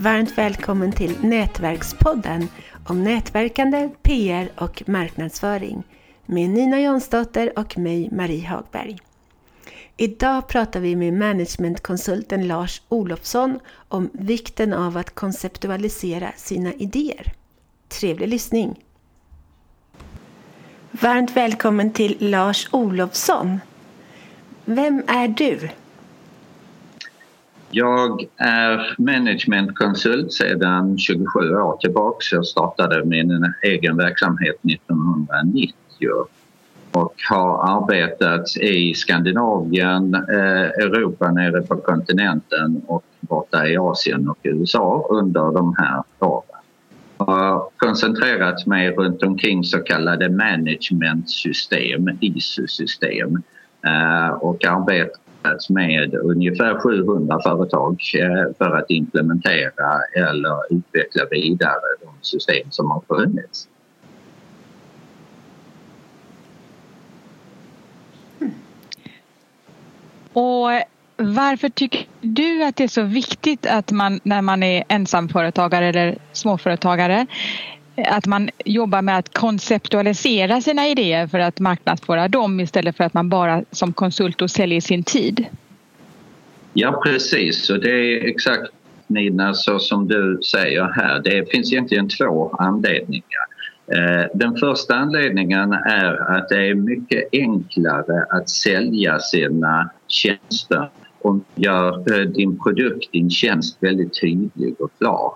varmt välkommen till Nätverkspodden om nätverkande, PR och marknadsföring med Nina Jonsdotter och mig, Marie Hagberg. Idag pratar vi med managementkonsulten Lars Olofsson om vikten av att konceptualisera sina idéer. Trevlig lyssning! Varmt välkommen till Lars Olofsson. Vem är du? Jag är managementkonsult sedan 27 år tillbaka. Jag startade min egen verksamhet 1990 och har arbetat i Skandinavien, eh, Europa nere på kontinenten och borta i Asien och USA under de här åren. Jag har koncentrerat mig runt omkring så kallade managementsystem, ISU-system, eh, och arbetat med ungefär 700 företag eh, för att implementera eller utveckla vidare de system som har funnits. Mm. Och eh, varför tycker du att det är så viktigt att man när man är ensamföretagare eller småföretagare att man jobbar med att konceptualisera sina idéer för att marknadsföra dem istället för att man bara som konsult och säljer sin tid? Ja precis och det är exakt Nina så som du säger här. Det finns egentligen två anledningar. Eh, den första anledningen är att det är mycket enklare att sälja sina tjänster om du gör eh, din produkt, din tjänst väldigt tydlig och klar.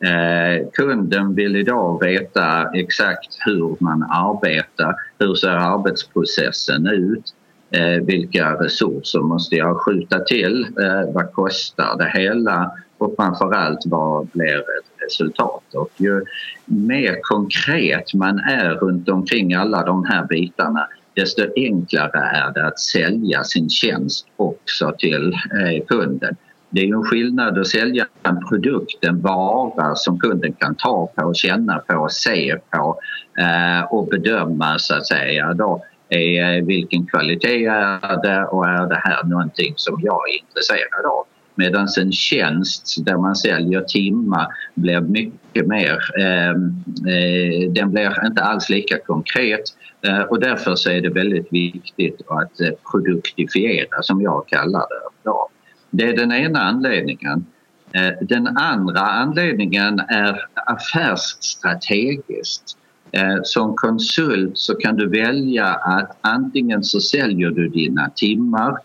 Eh, kunden vill idag veta exakt hur man arbetar, hur ser arbetsprocessen ut, eh, vilka resurser måste jag skjuta till, eh, vad kostar det hela och framförallt vad blir resultatet. resultat? Och ju mer konkret man är runt omkring alla de här bitarna desto enklare är det att sälja sin tjänst också till eh, kunden. Det är ju en skillnad att sälja en produkt, en vara som kunden kan ta på, känna på, se på eh, och bedöma så att säga. Då, är, eh, vilken kvalitet är det och är det här någonting som jag är intresserad av? Medan en tjänst där man säljer timmar blir mycket mer, ehm, eh, den blir inte alls lika konkret eh, och därför så är det väldigt viktigt att eh, produktifiera som jag kallar det. Då. Det är den ena anledningen. Eh, den andra anledningen är affärsstrategiskt. Eh, som konsult så kan du välja att antingen så säljer du dina timmar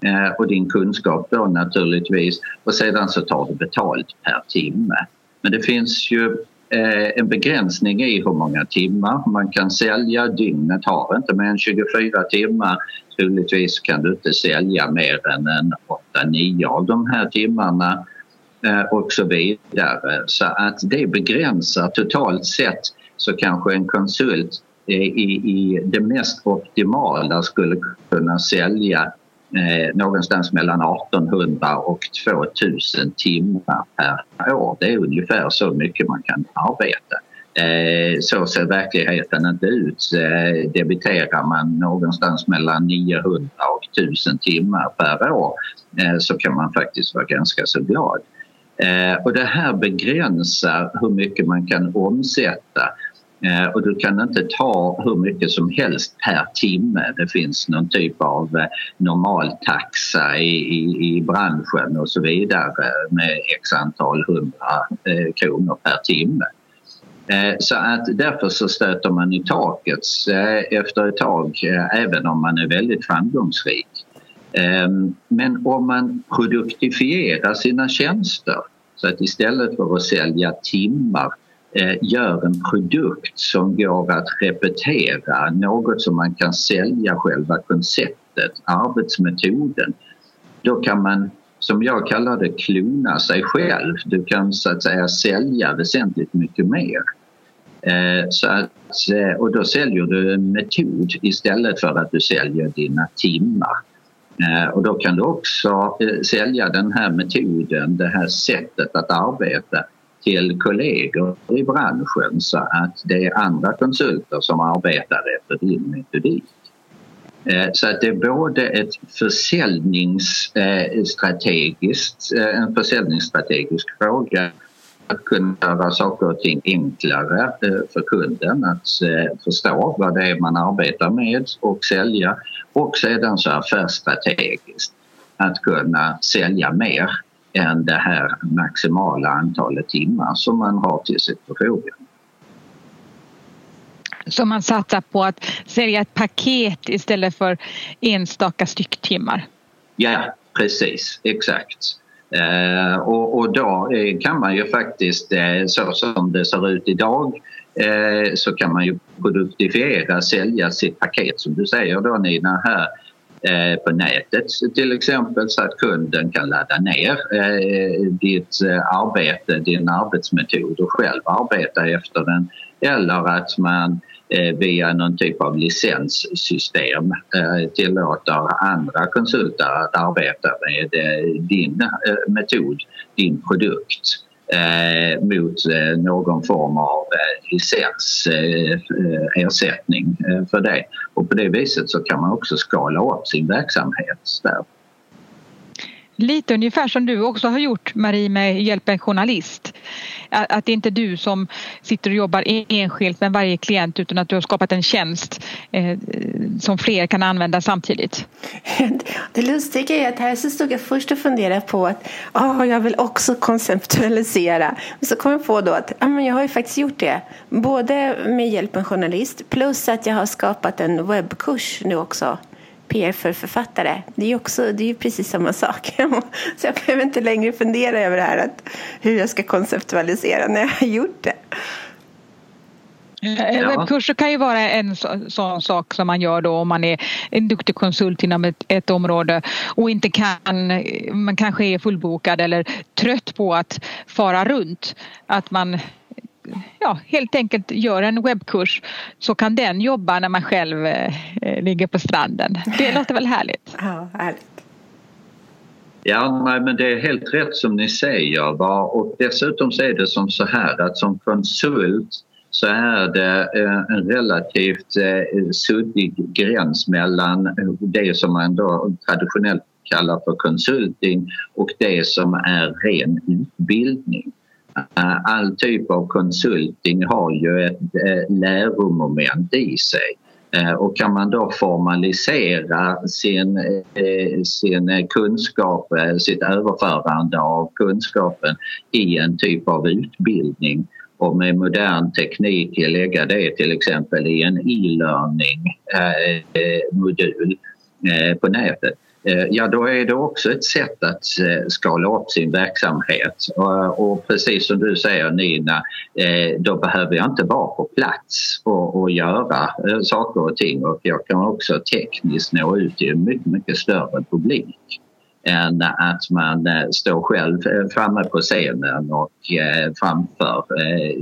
eh, och din kunskap då naturligtvis och sedan så tar du betalt per timme. Men det finns ju en begränsning i hur många timmar man kan sälja. Dygnet har inte mer än 24 timmar. Troligtvis kan du inte sälja mer än en 8-9 av de här timmarna eh, och så vidare. Så att det begränsar totalt sett så kanske en konsult i, i det mest optimala skulle kunna sälja eh, någonstans mellan 1800 och 2000 timmar per år. Det är ungefär så mycket man kan arbeta. Eh, så ser verkligheten inte ut. Eh, debiterar man någonstans mellan 900 och 1000 timmar per år eh, så kan man faktiskt vara ganska så glad. Eh, och det här begränsar hur mycket man kan omsätta eh, och du kan inte ta hur mycket som helst per timme. Det finns någon typ av eh, normaltaxa i, i, i branschen och så vidare med x antal hundra eh, kronor per timme. Eh, så att därför så stöter man i taket eh, efter ett tag eh, även om man är väldigt framgångsrik. Ehm, men om man produktifierar sina tjänster så att istället för att sälja timmar gör en produkt som går att repetera, något som man kan sälja själva konceptet, arbetsmetoden. Då kan man, som jag kallar det, klona sig själv. Du kan så att säga sälja väsentligt mycket mer. Eh, så att, och då säljer du en metod istället för att du säljer dina timmar. Eh, och då kan du också eh, sälja den här metoden, det här sättet att arbeta till kollegor i branschen så att det är andra konsulter som arbetar efter din metodik. Så att det är både ett försäljningsstrategiskt, en försäljningsstrategisk fråga att kunna göra saker och ting enklare eh, för kunden att eh, förstå vad det är man arbetar med och sälja och sedan så affärsstrategiskt att kunna sälja mer än det här maximala antalet timmar som man har till sitt förfogande. Så man satsar på att sälja ett paket istället för enstaka stycktimmar? Ja, precis, exakt. Eh, och, och, då eh, kan man ju faktiskt, eh, så som det ser ut idag, eh, så kan man ju produktifiera, sälja sitt paket som du säger då Nina här eh, på nätet. Till exempel så att kunden kan ladda ner eh, ditt arbete, din arbetsmetod och själv arbeta efter den. Eller att man Eh, via någon typ av licenssystem eh, tillåter andra konsulter att arbeta med eh, din metod, din produkt mot någon form av licensersättning för det. Och på det viset så kan man också skala upp sin verksamhet där. Lite ungefär som du också har gjort Marie med Hjälp en journalist. Att det inte är du som sitter och jobbar e-, enskilt med varje klient utan att du har skapat en tjänst eh, som fler kan använda samtidigt. Det lustiga är att här så stod jag först och funderade på att oh, jag vill också konceptualisera. Men så kom jag på då att ah, men jag har ju faktiskt gjort det. Både med Hjälp en journalist plus att jag har skapat en webbkurs nu också PR för författare. Det är ju också, det är precis samma sak. Så jag behöver inte längre fundera över det här att hur jag ska konceptualisera när jag har gjort det. Eh, ja. Webbkurser kan ju vara en sån sak som man gör då om man är en duktig konsult inom ett, ett, område och inte kan, man kanske är fullbokad eller trött på att fara runt. Att man ja, helt enkelt gör en webbkurs så kan den jobba när man själv eh, ligger på stranden. Det låter väl härligt? Ja, härligt. Ja, men det är helt rätt som ni säger. Va? Och dessutom så är det som så här att som konsult så är det eh, en relativt eh, suddig gräns mellan det som man då traditionellt kallar för konsulting och det som är ren utbildning. Eh, all typ av konsulting har ju ett eh, läromoment i sig. Eh, och kan man då formalisera sin, sin kunskap, sitt överförande av kunskapen i en typ av utbildning och med modern teknik lägga det till exempel i en e-learning modul på nätet Eh, ja, då är det också ett sätt att eh, skala upp sin verksamhet. Eh, och precis som du säger Nina, då behöver jag inte vara på plats och, och göra saker och ting och jag kan också tekniskt nå ut till en mycket, mycket större publik än att man står själv framme på scenen och framför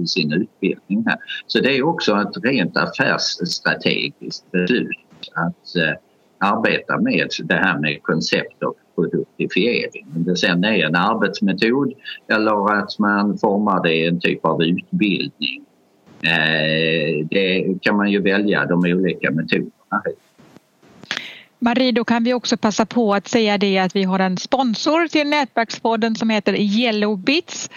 sin utbildning. Här. Så det är också ett rent affärsstrategiskt beslut att arbeta med det här med koncept och produktifiering. Om det sen är en arbetsmetod eller att man formar det i en typ av utbildning. Eh, det kan man ju välja de olika metoderna. Marie, då kan vi också passa på att säga det att vi har en sponsor till Nätverkspodden som heter yellowbits.se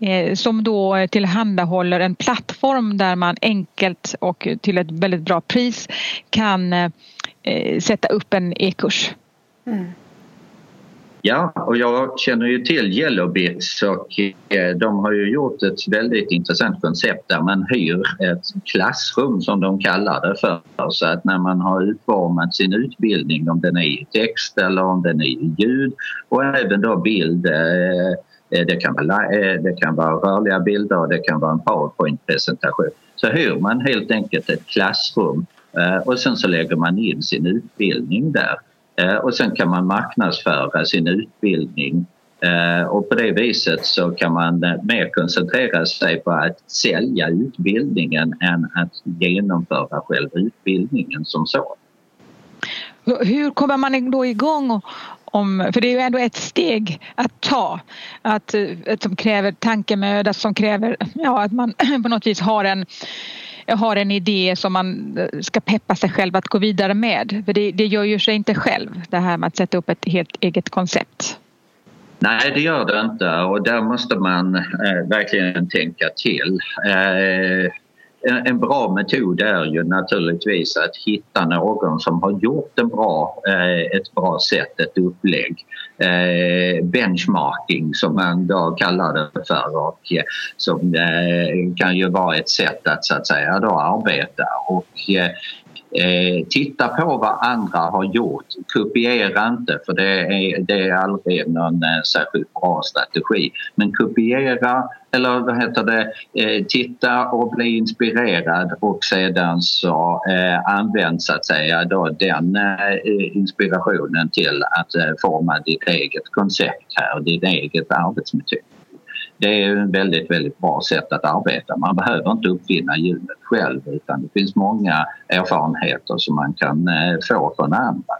eh, som då tillhandahåller en plattform där man enkelt och till ett väldigt bra pris kan eh, sätta upp en e-kurs. Mm. Ja, och jag känner ju till Yellowbits och eh, de har ju gjort ett väldigt intressant koncept där man hyr ett klassrum som de kallar det för. Så att när man har utformat sin utbildning, om den är i text eller om den är i ljud och även då bild eh, eh, det kan, vara, det kan vara rörliga bilder och det kan vara en powerpoint-presentation. Så hyr man helt enkelt ett klassrum och sen så lägger man in sin utbildning där. Eh, och sen kan man marknadsföra sin utbildning eh, och på det viset så kan man eh, mer koncentrera sig på att sälja utbildningen än att genomföra själva utbildningen som så. Hur kommer man då igång? Om, för det är ju ändå ett steg att ta att, som kräver tankemöda, som kräver ja, att man på något vis har en har en idé som man eh, ska peppa sig själv att gå vidare med. För det, det gör ju sig inte själv det här med att sätta upp ett helt eget koncept. Nej, det gör det inte och där måste man eh, verkligen tänka till. Eh, en bra metod är ju naturligtvis att hitta någon som har gjort en bra, eh, ett bra sätt, ett upplägg. Eh, benchmarking som man då kallar det för och eh, som eh, kan ju vara ett sätt att så att säga då arbeta och eh, Eh, titta på vad andra har gjort. Kopiera inte för det är, det är aldrig någon eh, särskilt bra strategi. Men kopiera eller vad heter det, eh, titta och bli inspirerad och sedan så eh, använd så att säga då den eh, inspirationen till att eh, forma ditt eget koncept här, din eget arbetsmetod det är ett väldigt, väldigt bra sätt att arbeta. Man behöver inte uppfinna hjulet själv utan det finns många erfarenheter som man kan eh, få från andra.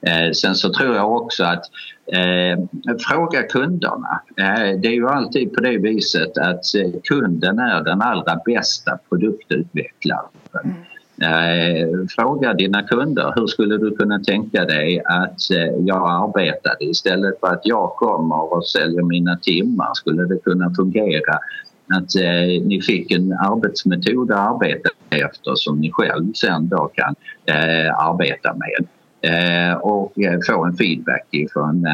Eh, sen så tror jag också att eh, fråga kunderna. Eh, det är ju alltid på det viset att kunden är den allra bästa produktutvecklaren. Mm. Eh, fråga dina kunder hur skulle du kunna tänka dig att eh, jag arbetade istället för att jag kommer och säljer mina timmar. Skulle det kunna fungera att eh, ni fick en arbetsmetod att arbeta efter som ni själv sen då kan arbeta med och få en feedback från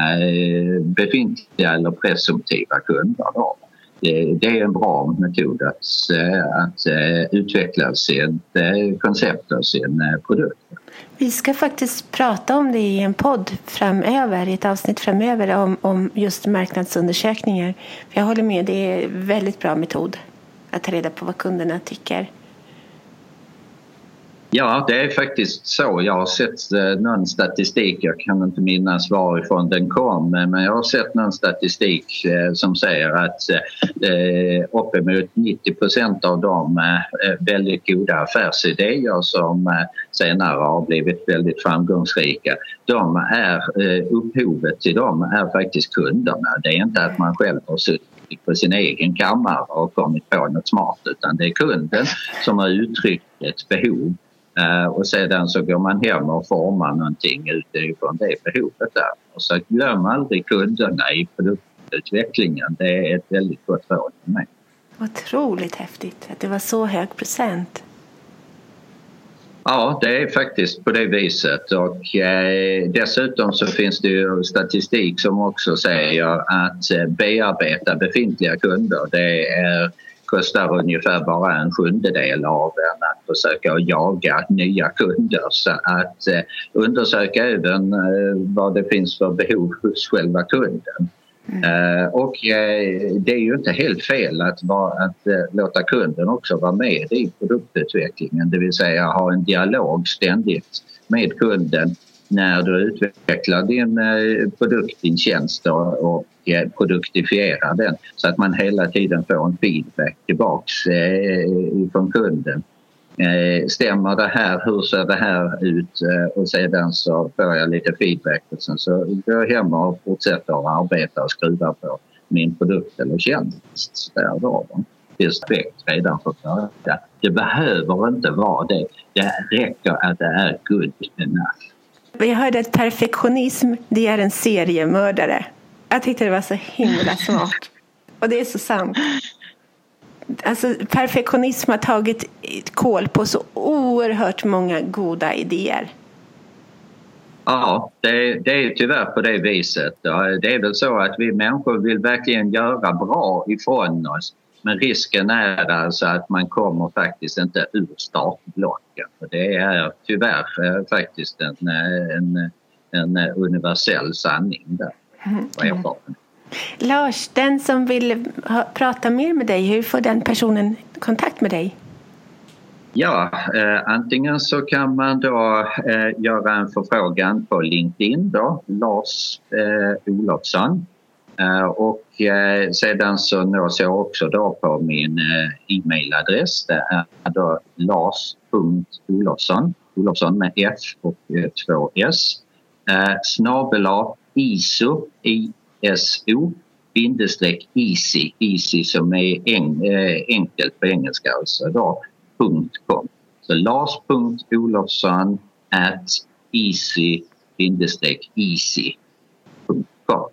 befintliga eller presumtiva kunder. Då Eh, det är en bra metod att, eh, att eh, utveckla sitt koncept och sin produkt. Vi ska faktiskt prata om det i en podd framöver, i ett avsnitt framöver om, om just marknadsundersökningar. Jag håller med, det är en väldigt bra metod att ta reda på vad kunderna tycker. Ja, det är faktiskt så. Jag har sett eh, någon statistik, jag kan inte minnas varifrån den kom, men jag har sett någon statistik eh, som säger att eh, uppemot 90 procent av de väldigt goda affärsidéer som senare har blivit väldigt framgångsrika, de är, upphovet till dem är faktiskt kunderna. Det är inte att man själv har suttit på sin egen kammare och kommit på något smart utan det är kunden som har uttryckt ett behov och sedan så går man hem och formar någonting utifrån det behovet där. Och så glöm aldrig kunderna i produktutvecklingen. Det är ett väldigt gott råd för mig. Otroligt häftigt att det var så hög procent. Ja, det är faktiskt på det viset och eh, dessutom så finns det ju statistik som också säger att eh, bearbeta befintliga kunder det är kostar ungefär bara en sjundedel av att försöka jaga nya kunder. Så att eh, undersöka även eh, vad det finns för behov hos själva kunden. Mm. Uh, och uh, det är ju inte helt fel att, va, att uh, låta kunden också vara med i produktutvecklingen, det vill säga ha en dialog ständigt med kunden när du utvecklar din eh, produkt, din tjänst och eh, produktifierar den så att man hela tiden får en feedback tillbaks eh, från kunden. Stämmer det här? Hur ser det här ut? Och sedan så får jag lite feedback och sen så går jag hem och fortsätter att arbeta och skruva på min produkt eller tjänst. Där då. Respekt redan från början. Det behöver inte vara det. Det räcker att det är good enough. Vi hörde att perfektionism, det är en seriemördare. Jag tyckte det var så himla smart. Och det är så sant. Alltså, perfektionism har tagit kål på så oerhört många goda idéer. Ja, det, det är tyvärr på det viset. Det är väl så att vi människor vill verkligen göra bra ifrån oss. Men risken är alltså att man kommer faktiskt inte ur startblocken. För det är tyvärr eh, faktiskt en, eh, en, en universell sanning där. Mm. Lars, den som vill ha, prata mer med dig, hur får den personen kontakt med dig? Ja, eh, antingen så kan man då eh, göra en förfrågan på LinkedIn då, Lars eh, Olofsson Eh, Eh, och eh, sedan så nås jag också då på min eh, e-mailadress. Det är då lars.olofsson, Olofsson med F och två S, snabel iso, ISO, bindestreck easy, easy som är enkelt på engelska alltså då, .com. Så lars.olofsson at easy bindestreck easy.com.